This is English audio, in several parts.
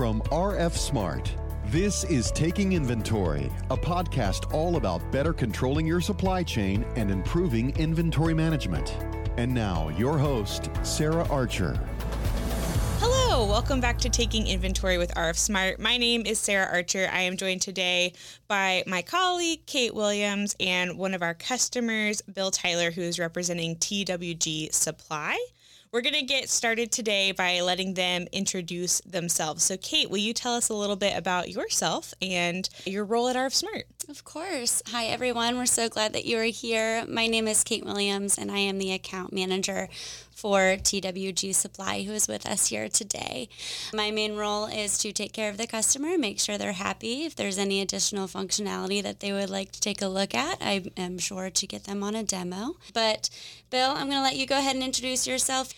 from RF Smart. This is Taking Inventory, a podcast all about better controlling your supply chain and improving inventory management. And now, your host, Sarah Archer. Hello, welcome back to Taking Inventory with RF Smart. My name is Sarah Archer. I am joined today by my colleague, Kate Williams, and one of our customers, Bill Tyler, who is representing TWG Supply. We're going to get started today by letting them introduce themselves. So, Kate, will you tell us a little bit about yourself and your role at RF Smart? Of course. Hi, everyone. We're so glad that you are here. My name is Kate Williams, and I am the account manager for TWG Supply, who is with us here today. My main role is to take care of the customer, make sure they're happy. If there's any additional functionality that they would like to take a look at, I am sure to get them on a demo. But Bill, I'm going to let you go ahead and introduce yourself.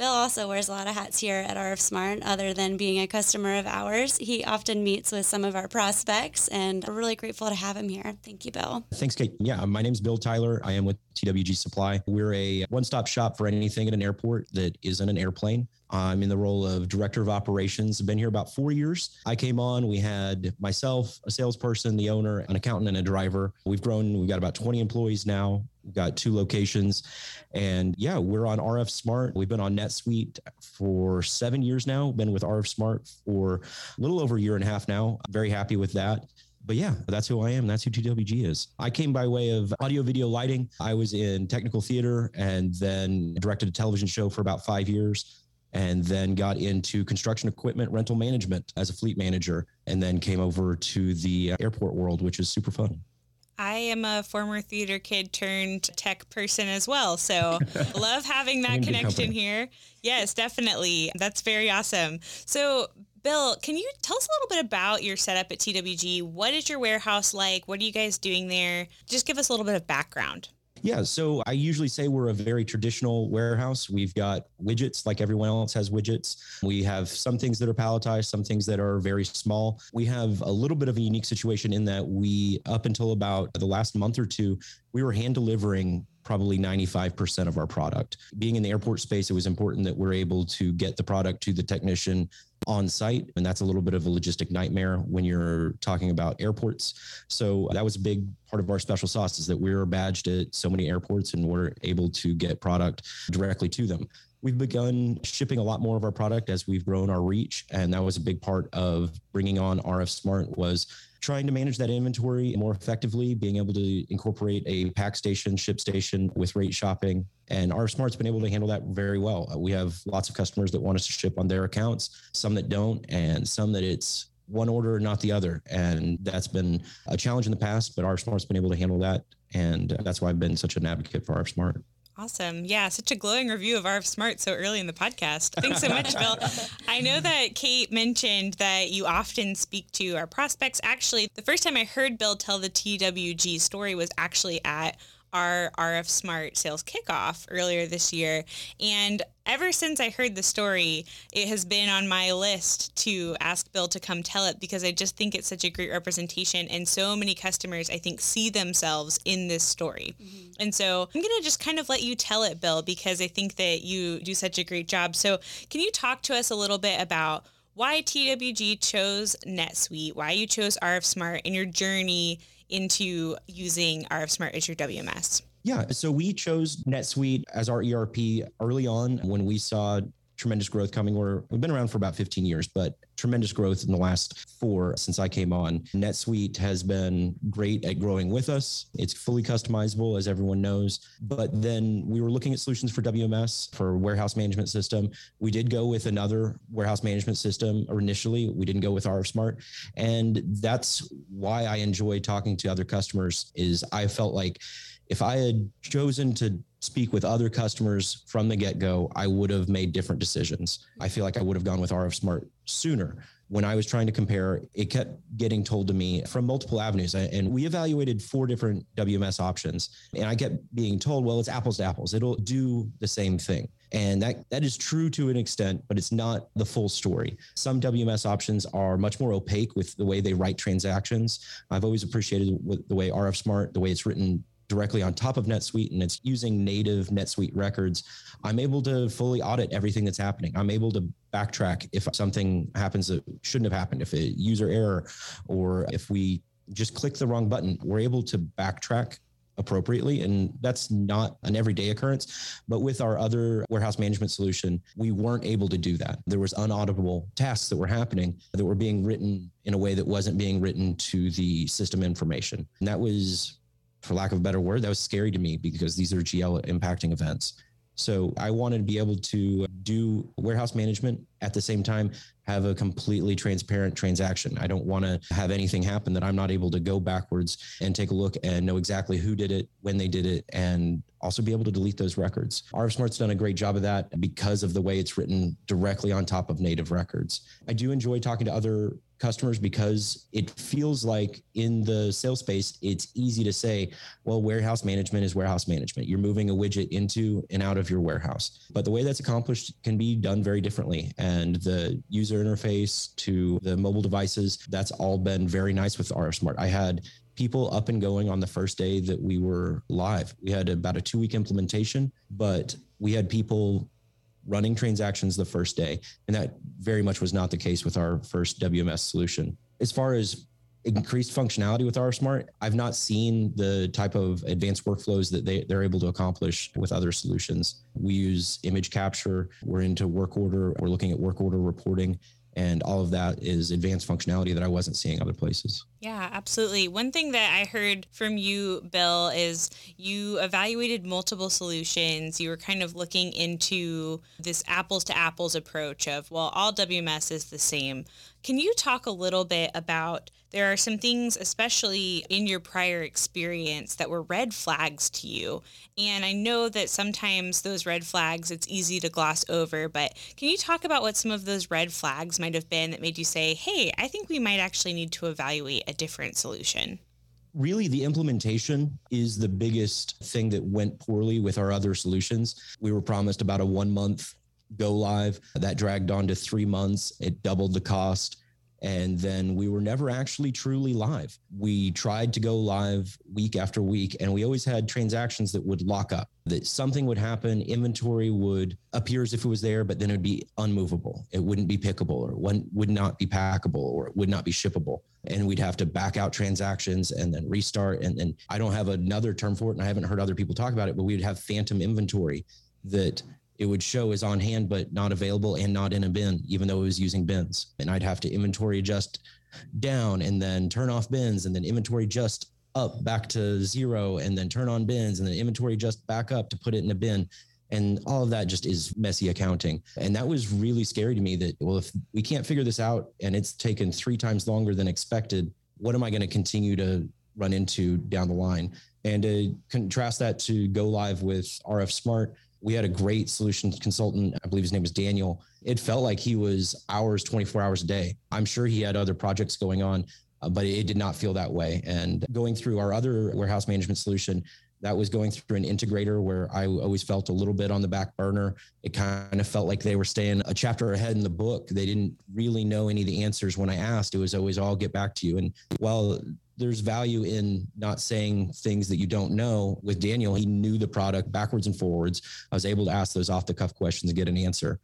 Bill also wears a lot of hats here at RF Smart, other than being a customer of ours. He often meets with some of our prospects, and we're really grateful to have him here. Thank you, Bill. Thanks, Kate. Yeah, my name is Bill Tyler. I am with TWG Supply. We're a one stop shop for anything at an airport that isn't an airplane. I'm in the role of director of operations. I've been here about four years. I came on, we had myself, a salesperson, the owner, an accountant, and a driver. We've grown, we've got about 20 employees now. We've got two locations. And yeah, we're on RF Smart. We've been on NetSuite for seven years now, been with RF Smart for a little over a year and a half now. I'm Very happy with that but yeah, that's who I am. That's who TWG is. I came by way of audio video lighting. I was in technical theater and then directed a television show for about five years and then got into construction equipment rental management as a fleet manager and then came over to the airport world, which is super fun. I am a former theater kid turned tech person as well. So love having that connection here. Yes, definitely. That's very awesome. So Bill, can you tell us a little bit about your setup at TWG? What is your warehouse like? What are you guys doing there? Just give us a little bit of background. Yeah, so I usually say we're a very traditional warehouse. We've got widgets like everyone else has widgets. We have some things that are palletized, some things that are very small. We have a little bit of a unique situation in that we, up until about the last month or two, we were hand delivering probably 95% of our product. Being in the airport space, it was important that we're able to get the product to the technician on site. And that's a little bit of a logistic nightmare when you're talking about airports. So that was a big part of our special sauce is that we're badged at so many airports and we're able to get product directly to them. We've begun shipping a lot more of our product as we've grown our reach. And that was a big part of bringing on RF Smart was trying to manage that inventory more effectively, being able to incorporate a pack station, ship station with rate shopping. And RF Smart's been able to handle that very well. Uh, we have lots of customers that want us to ship on their accounts, some that don't, and some that it's one order, not the other. And that's been a challenge in the past, but RF Smart's been able to handle that. And that's why I've been such an advocate for RF Smart. Awesome. Yeah, such a glowing review of RF Smart so early in the podcast. Thanks so much, Bill. I know that Kate mentioned that you often speak to our prospects. Actually, the first time I heard Bill tell the TWG story was actually at our RF Smart sales kickoff earlier this year. And ever since I heard the story, it has been on my list to ask Bill to come tell it because I just think it's such a great representation. And so many customers, I think, see themselves in this story. Mm-hmm. And so I'm going to just kind of let you tell it, Bill, because I think that you do such a great job. So, can you talk to us a little bit about? Why TWG chose NetSuite, why you chose RF Smart, and your journey into using RF Smart as WMS? Yeah. So we chose NetSuite as our ERP early on when we saw tremendous growth coming. We're, we've been around for about 15 years, but tremendous growth in the last four since I came on. NetSuite has been great at growing with us. It's fully customizable, as everyone knows. But then we were looking at solutions for WMS, for warehouse management system. We did go with another warehouse management system or initially. We didn't go with RF Smart. And that's why I enjoy talking to other customers is I felt like if I had chosen to speak with other customers from the get go, I would have made different decisions. I feel like I would have gone with RF Smart sooner. When I was trying to compare, it kept getting told to me from multiple avenues. And we evaluated four different WMS options. And I kept being told, well, it's apples to apples. It'll do the same thing. And that, that is true to an extent, but it's not the full story. Some WMS options are much more opaque with the way they write transactions. I've always appreciated the way RF Smart, the way it's written directly on top of NetSuite and it's using native NetSuite records, I'm able to fully audit everything that's happening. I'm able to backtrack if something happens that shouldn't have happened, if a user error, or if we just click the wrong button, we're able to backtrack appropriately. And that's not an everyday occurrence. But with our other warehouse management solution, we weren't able to do that. There was unauditable tasks that were happening that were being written in a way that wasn't being written to the system information. And that was, for lack of a better word, that was scary to me because these are GL impacting events. So I wanted to be able to do warehouse management at the same time have a completely transparent transaction. I don't want to have anything happen that I'm not able to go backwards and take a look and know exactly who did it, when they did it, and also be able to delete those records. RF Smart's done a great job of that because of the way it's written directly on top of native records. I do enjoy talking to other customers because it feels like in the sales space, it's easy to say, well, warehouse management is warehouse management. You're moving a widget into and out of your warehouse. But the way that's accomplished can be done very differently. And the user interface to the mobile devices, that's all been very nice with RF Smart. I had people up and going on the first day that we were live. We had about a two week implementation, but we had people running transactions the first day. And that very much was not the case with our first WMS solution. As far as increased functionality with RF Smart, I've not seen the type of advanced workflows that they, they're able to accomplish with other solutions. We use image capture, we're into work order, we're looking at work order reporting. And all of that is advanced functionality that I wasn't seeing other places. Yeah, absolutely. One thing that I heard from you, Bill, is you evaluated multiple solutions. You were kind of looking into this apples to apples approach of, well, all WMS is the same. Can you talk a little bit about there are some things, especially in your prior experience, that were red flags to you? And I know that sometimes those red flags, it's easy to gloss over, but can you talk about what some of those red flags might have been that made you say, hey, I think we might actually need to evaluate a different solution? really the implementation is the biggest thing that went poorly with our other solutions. We were promised about a one month go live that dragged on to three months. It doubled the cost. And then we were never actually truly live. We tried to go live week after week, and we always had transactions that would lock up, that something would happen, inventory would appear as if it was there, but then it would be unmovable. It wouldn't be pickable, or would not be packable, or it would not be shippable. And we'd have to back out transactions and then restart. And then I don't have another term for it, and I haven't heard other people talk about it, but we would have phantom inventory that it would show as on hand but not available and not in a bin even though it was using bins. And i'd have to inventory adjust down and then turn off bins and then inventory just up back to zero and then turn on bins and then inventory just back up to put it in a bin. And all of that just is messy accounting. And that was really scary to me that well if we can't figure this out and it's taken three times longer than expected what am i going to continue to run into down the line? And to contrast that to go live with rf smart we had a great solutions consultant. I believe his name was Daniel. It felt like he was ours, 24 hours a day. I'm sure he had other projects going on, uh, but it did not feel that way. And going through our other warehouse management solution, that was going through an integrator where I always felt a little bit on the back burner. It kind of felt like they were staying a chapter ahead in the book. They didn't really know any of the answers when I asked. It was always, I'll get back to you. And while there's value in not saying things that you don't know. With Daniel, he knew the product backwards and forwards. I was able to ask those off the cuff questions and get an answer.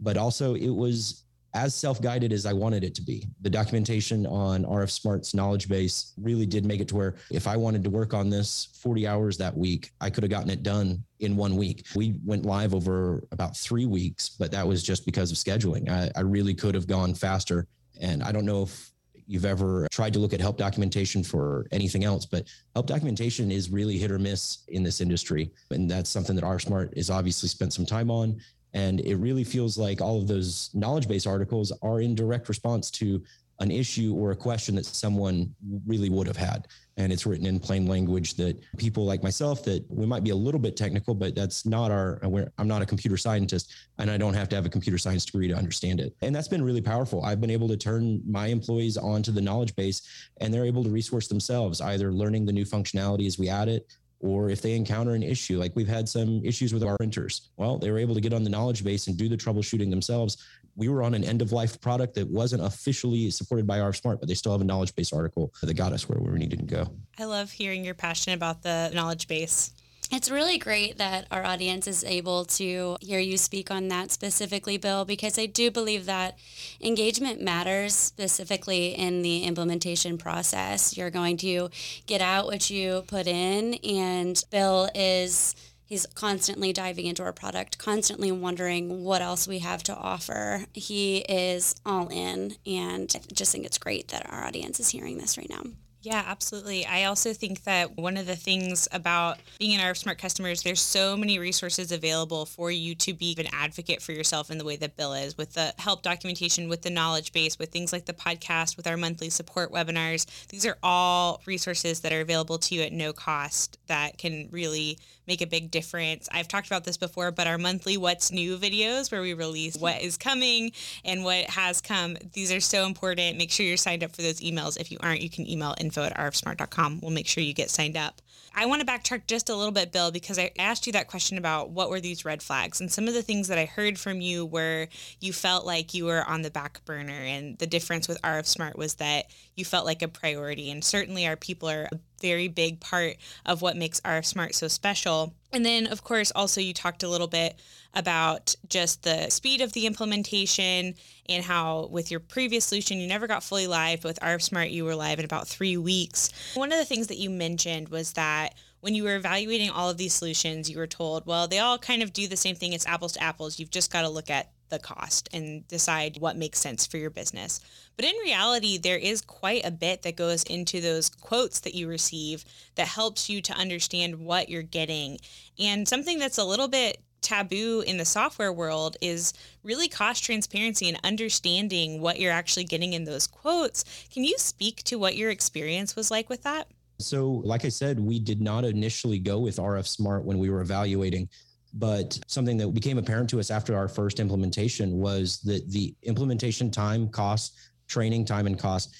But also, it was as self guided as I wanted it to be. The documentation on RF Smart's knowledge base really did make it to where if I wanted to work on this 40 hours that week, I could have gotten it done in one week. We went live over about three weeks, but that was just because of scheduling. I, I really could have gone faster. And I don't know if you've ever tried to look at help documentation for anything else, but help documentation is really hit or miss in this industry. And that's something that RF Smart has obviously spent some time on. And it really feels like all of those knowledge base articles are in direct response to an issue or a question that someone really would have had. And it's written in plain language that people like myself that we might be a little bit technical but that's not our i'm not a computer scientist and i don't have to have a computer science degree to understand it. And that's been really powerful. I've been able to turn my employees onto the knowledge base and they're able to resource themselves either learning the new functionality as we add it or if they encounter an issue like we've had some issues with our printers. Well they were able to get on the knowledge base and do the troubleshooting themselves we were on an end of life product that wasn't officially supported by RF Smart, but they still have a knowledge base article that got us where we needed to go. I love hearing your passion about the knowledge base. It's really great that our audience is able to hear you speak on that specifically, Bill, because I do believe that engagement matters specifically in the implementation process. You're going to get out what you put in, and Bill is he's constantly diving into our product, constantly wondering what else we have to offer. He is all in, and I just think it's great that our audience is hearing this right now. Yeah, absolutely. I also think that one of the things about being an RF Smart customers, there's so many resources available for you to be an advocate for yourself in the way that Bill is, with the help documentation, with the knowledge base, with things like the podcast, with our monthly support webinars. These are all resources that are available to you at no cost that can really make a big difference. I've talked about this before, but our monthly What's New videos where we release what is coming and what has come, these are so important. Make sure you're signed up for those emails. If you aren't, you can email info at rfsmart.com. We'll make sure you get signed up. I want to backtrack just a little bit, Bill, because I asked you that question about what were these red flags. And some of the things that I heard from you were you felt like you were on the back burner. And the difference with RF Smart was that you felt like a priority. And certainly our people are a very big part of what makes RF Smart so special. And then, of course, also you talked a little bit about just the speed of the implementation and how with your previous solution, you never got fully live, but with RF Smart, you were live in about three weeks. One of the things that you mentioned was that when you were evaluating all of these solutions, you were told, well, they all kind of do the same thing. It's apples to apples. You've just got to look at the cost and decide what makes sense for your business. But in reality, there is quite a bit that goes into those quotes that you receive that helps you to understand what you're getting. And something that's a little bit taboo in the software world is really cost transparency and understanding what you're actually getting in those quotes. Can you speak to what your experience was like with that? So, like I said, we did not initially go with RF Smart when we were evaluating but something that became apparent to us after our first implementation was that the implementation time, cost, training time, and cost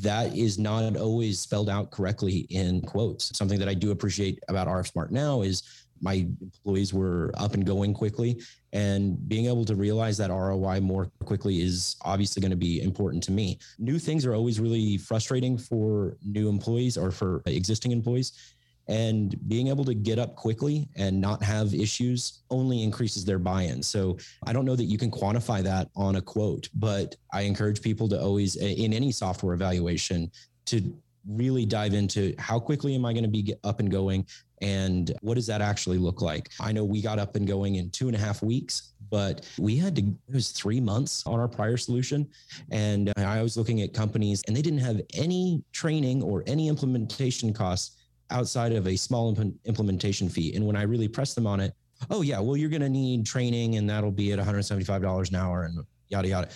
that is not always spelled out correctly in quotes. Something that I do appreciate about RF Smart now is my employees were up and going quickly and being able to realize that ROI more quickly is obviously going to be important to me. New things are always really frustrating for new employees or for existing employees and being able to get up quickly and not have issues only increases their buy-in. So i don't know that you can quantify that on a quote but i encourage people to always in any software evaluation to really dive into how quickly am i going to be up and going and what does that actually look like? I know we got up and going in two and a half weeks but we had to it was three months on our prior solution. And i was looking at companies and they didn't have any training or any implementation costs outside of a small imp- implementation fee. And when I really press them on it, oh yeah, well you're going to need training, and that'll be at 175 dollars an hour, and yada yada.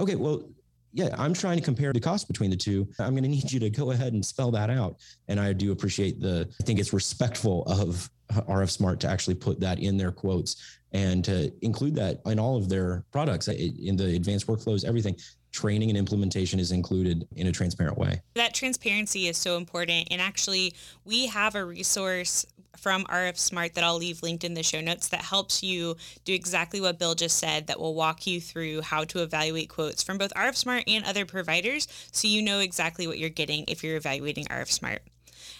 Okay, well yeah, I'm trying to compare the cost between the two. I'm going to need you to go ahead and spell that out. And I do appreciate the, I think it's respectful of RF Smart to actually put that in their quotes and to include that in all of their products, uh, in the advanced workflows, everything training and implementation is included in a transparent way. That transparency is so important. And actually, we have a resource from RF Smart that I'll leave linked in the show notes that helps you do exactly what Bill just said, that will walk you through how to evaluate quotes from both RF Smart and other providers so you know exactly what you're getting if you're evaluating RF Smart.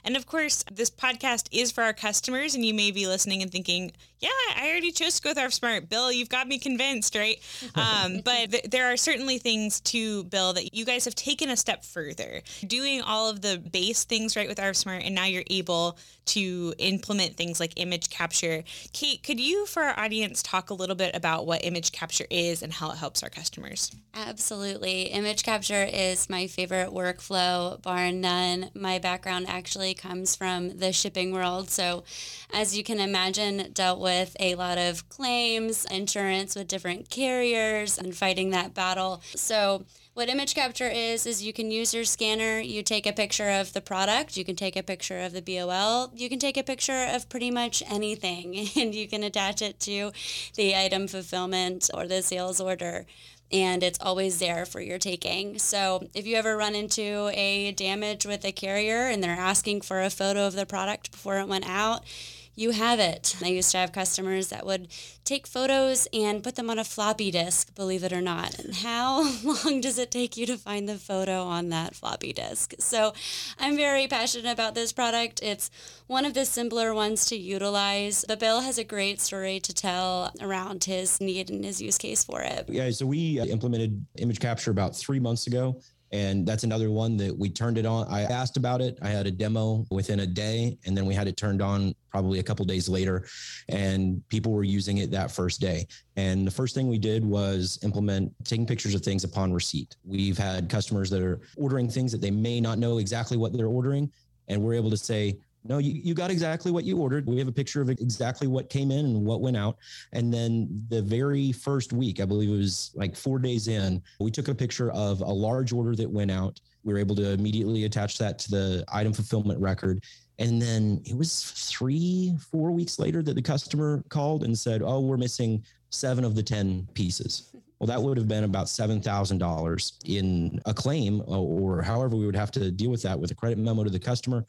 And of course, this podcast is for our customers, and you may be listening and thinking, yeah, I already chose to go with RF Smart. Bill, you've got me convinced, right? Um, but th- there are certainly things to Bill that you guys have taken a step further, doing all of the base things right with RF Smart, and now you're able to implement things like image capture. Kate, could you, for our audience, talk a little bit about what image capture is and how it helps our customers? Absolutely. Image capture is my favorite workflow, bar none. My background actually comes from the shipping world. So, as you can imagine, dealt with a lot of claims, insurance with different carriers, and fighting that battle. So, what image capture is, is you can use your scanner, you take a picture of the product, you can take a picture of the BOL, you can take a picture of pretty much anything, and you can attach it to the item fulfillment or the sales order and it's always there for your taking. So if you ever run into a damage with a carrier and they're asking for a photo of the product before it went out, you have it. I used to have customers that would take photos and put them on a floppy disk, believe it or not. And how long does it take you to find the photo on that floppy disk? So I'm very passionate about this product. It's one of the simpler ones to utilize. But Bill has a great story to tell around his need and his use case for it. Yeah, so we uh, implemented image capture about three months ago. And that's another one that we turned it on. I asked about it. I had a demo within a day, and then we had it turned on probably a couple days later. And people were using it that first day. And the first thing we did was implement taking pictures of things upon receipt. We've had customers that are ordering things that they may not know exactly what they're ordering. And we're able to say, no, you, you got exactly what you ordered. We have a picture of exactly what came in and what went out. And then the very first week, I believe it was like four days in, we took a picture of a large order that went out. We were able to immediately attach that to the item fulfillment record. And then it was three, four weeks later that the customer called and said, Oh, we're missing seven of the 10 pieces. Well, that would have been about $7,000 in a claim, or however we would have to deal with that with a credit memo to the customer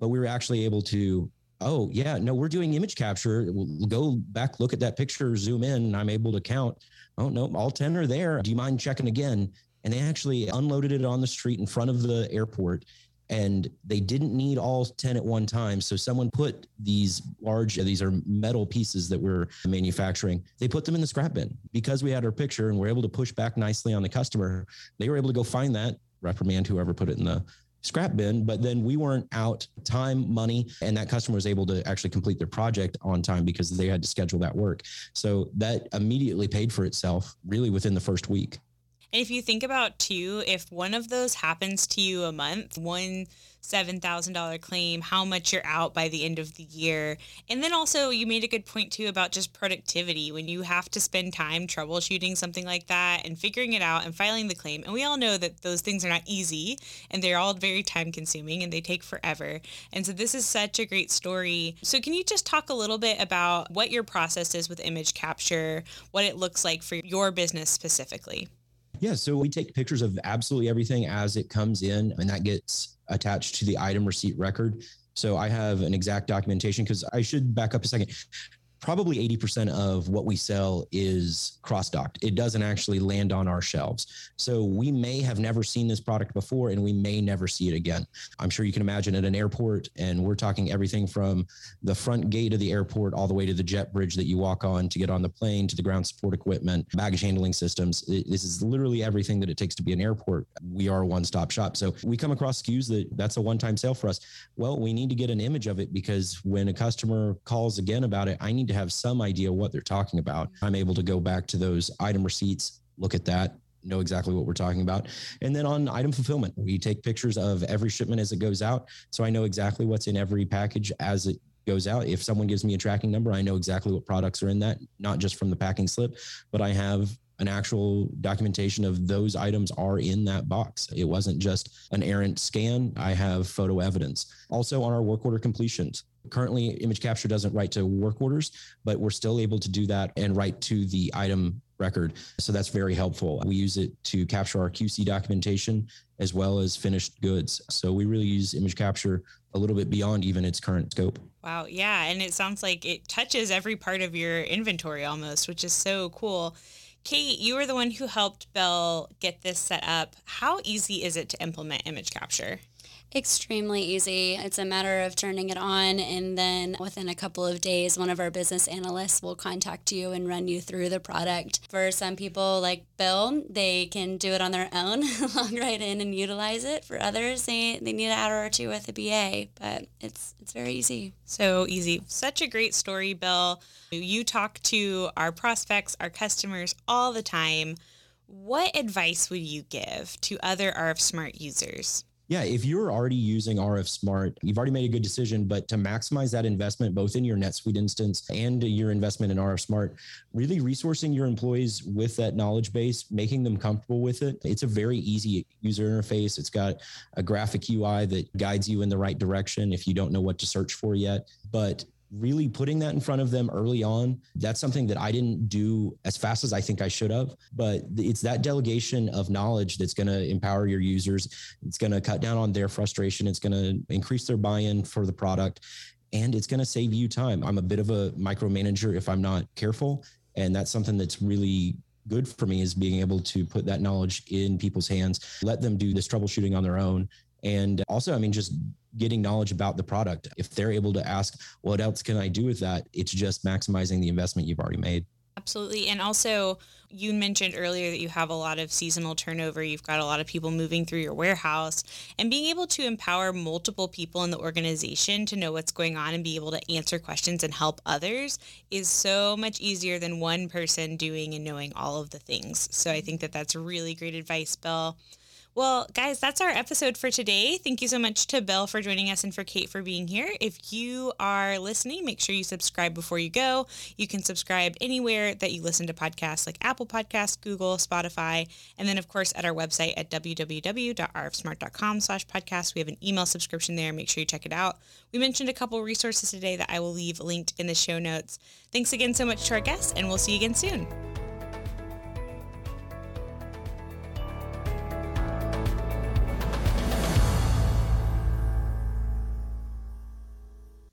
but we were actually able to oh yeah no we're doing image capture. We'll go back look at that picture zoom in and i'm able to count. Oh no all 10 are there. Do you mind checking again? And they actually unloaded it on the street in front of the airport and they didn't need all 10 at one time. So someone put these large these are metal pieces that we're manufacturing. They put them in the scrap bin. Because we had our picture and we're able to push back nicely on the customer they were able to go find that reprimand whoever put it in the scrap bin, but then we weren't out time, money, and that customer was able to actually complete their project on time because they had to schedule that work. So that immediately paid for itself really within the first week. And if you think about too, if one of those happens to you a month, one $7,000 claim, how much you're out by the end of the year. And then also, you made a good point too about just productivity when you have to spend time troubleshooting something like that and figuring it out and filing the claim. And we all know that those things are not easy and they're all very time consuming and they take forever. And so, this is such a great story. So, can you just talk a little bit about what your process is with image capture, what it looks like for your business specifically? Yeah, so we take pictures of absolutely everything as it comes in, and that gets attached to the item receipt record. So I have an exact documentation because I should back up a second probably 80% of what we sell is cross docked. It doesn't actually land on our shelves. So we may have never seen this product before and we may never see it again. I'm sure you can imagine at an airport, and we're talking everything from the front gate of the airport all the way to the jet bridge that you walk on to get on the plane to the ground support equipment, baggage handling systems. This is literally everything that it takes to be an airport. We are a one stop shop. So we come across SKUs that that's a one time sale for us. Well, we need to get an image of it because when a customer calls again about it, I need to have some idea what they're talking about. Mm-hmm. I'm able to go back to those item receipts, look at that, know exactly what we're talking about. And then on item fulfillment, we take pictures of every shipment as it goes out. So I know exactly what's in every package as it goes out. If someone gives me a tracking number, I know exactly what products are in that, not just from the packing slip, but I have an actual documentation of those items are in that box. It wasn't just an errant scan. I have photo evidence. Also on our work order completions, Currently, image capture doesn't write to work orders, but we're still able to do that and write to the item record. So that's very helpful. We use it to capture our QC documentation as well as finished goods. So we really use image capture a little bit beyond even its current scope. Wow. Yeah. And it sounds like it touches every part of your inventory almost, which is so cool. Kate, you were the one who helped Bill get this set up. How easy is it to implement image capture? Extremely easy. It's a matter of turning it on, and then within a couple of days, one of our business analysts will contact you and run you through the product. For some people, like Bill, they can do it on their own, log right in and utilize it. For others, they, they need an hour or two with a BA, but it's it's very easy. So easy. Such a great story, Bill. You talk to our prospects, our customers all the time. What advice would you give to other RF Smart users? Yeah, if you're already using RF Smart, you've already made a good decision. But to maximize that investment, both in your NetSuite instance and your investment in RF Smart, really resourcing your employees with that knowledge base, making them comfortable with it. It's a very easy user interface. It's got a graphic UI that guides you in the right direction if you don't know what to search for yet. But really putting that in front of them early on that's something that i didn't do as fast as i think i should have but it's that delegation of knowledge that's going to empower your users it's going to cut down on their frustration it's going to increase their buy-in for the product and it's going to save you time. I'm a bit of a micromanager if I'm not careful. And that's something that's really good for me is being able to put that knowledge in people's hands, let them do this troubleshooting on their own. And also, I mean, just getting knowledge about the product. If they're able to ask, what else can I do with that? It's just maximizing the investment you've already made. Absolutely. And also, you mentioned earlier that you have a lot of seasonal turnover. You've got a lot of people moving through your warehouse and being able to empower multiple people in the organization to know what's going on and be able to answer questions and help others is so much easier than one person doing and knowing all of the things. So I think that that's really great advice, Bill. Well, guys, that's our episode for today. Thank you so much to Bill for joining us and for Kate for being here. If you are listening, make sure you subscribe before you go. You can subscribe anywhere that you listen to podcasts like Apple Podcasts, Google, Spotify, and then of course at our website at www.rfsmart.com slash podcast. We have an email subscription there. Make sure you check it out. We mentioned a couple resources today that I will leave linked in the show notes. Thanks again so much to our guests, and we'll see you again soon.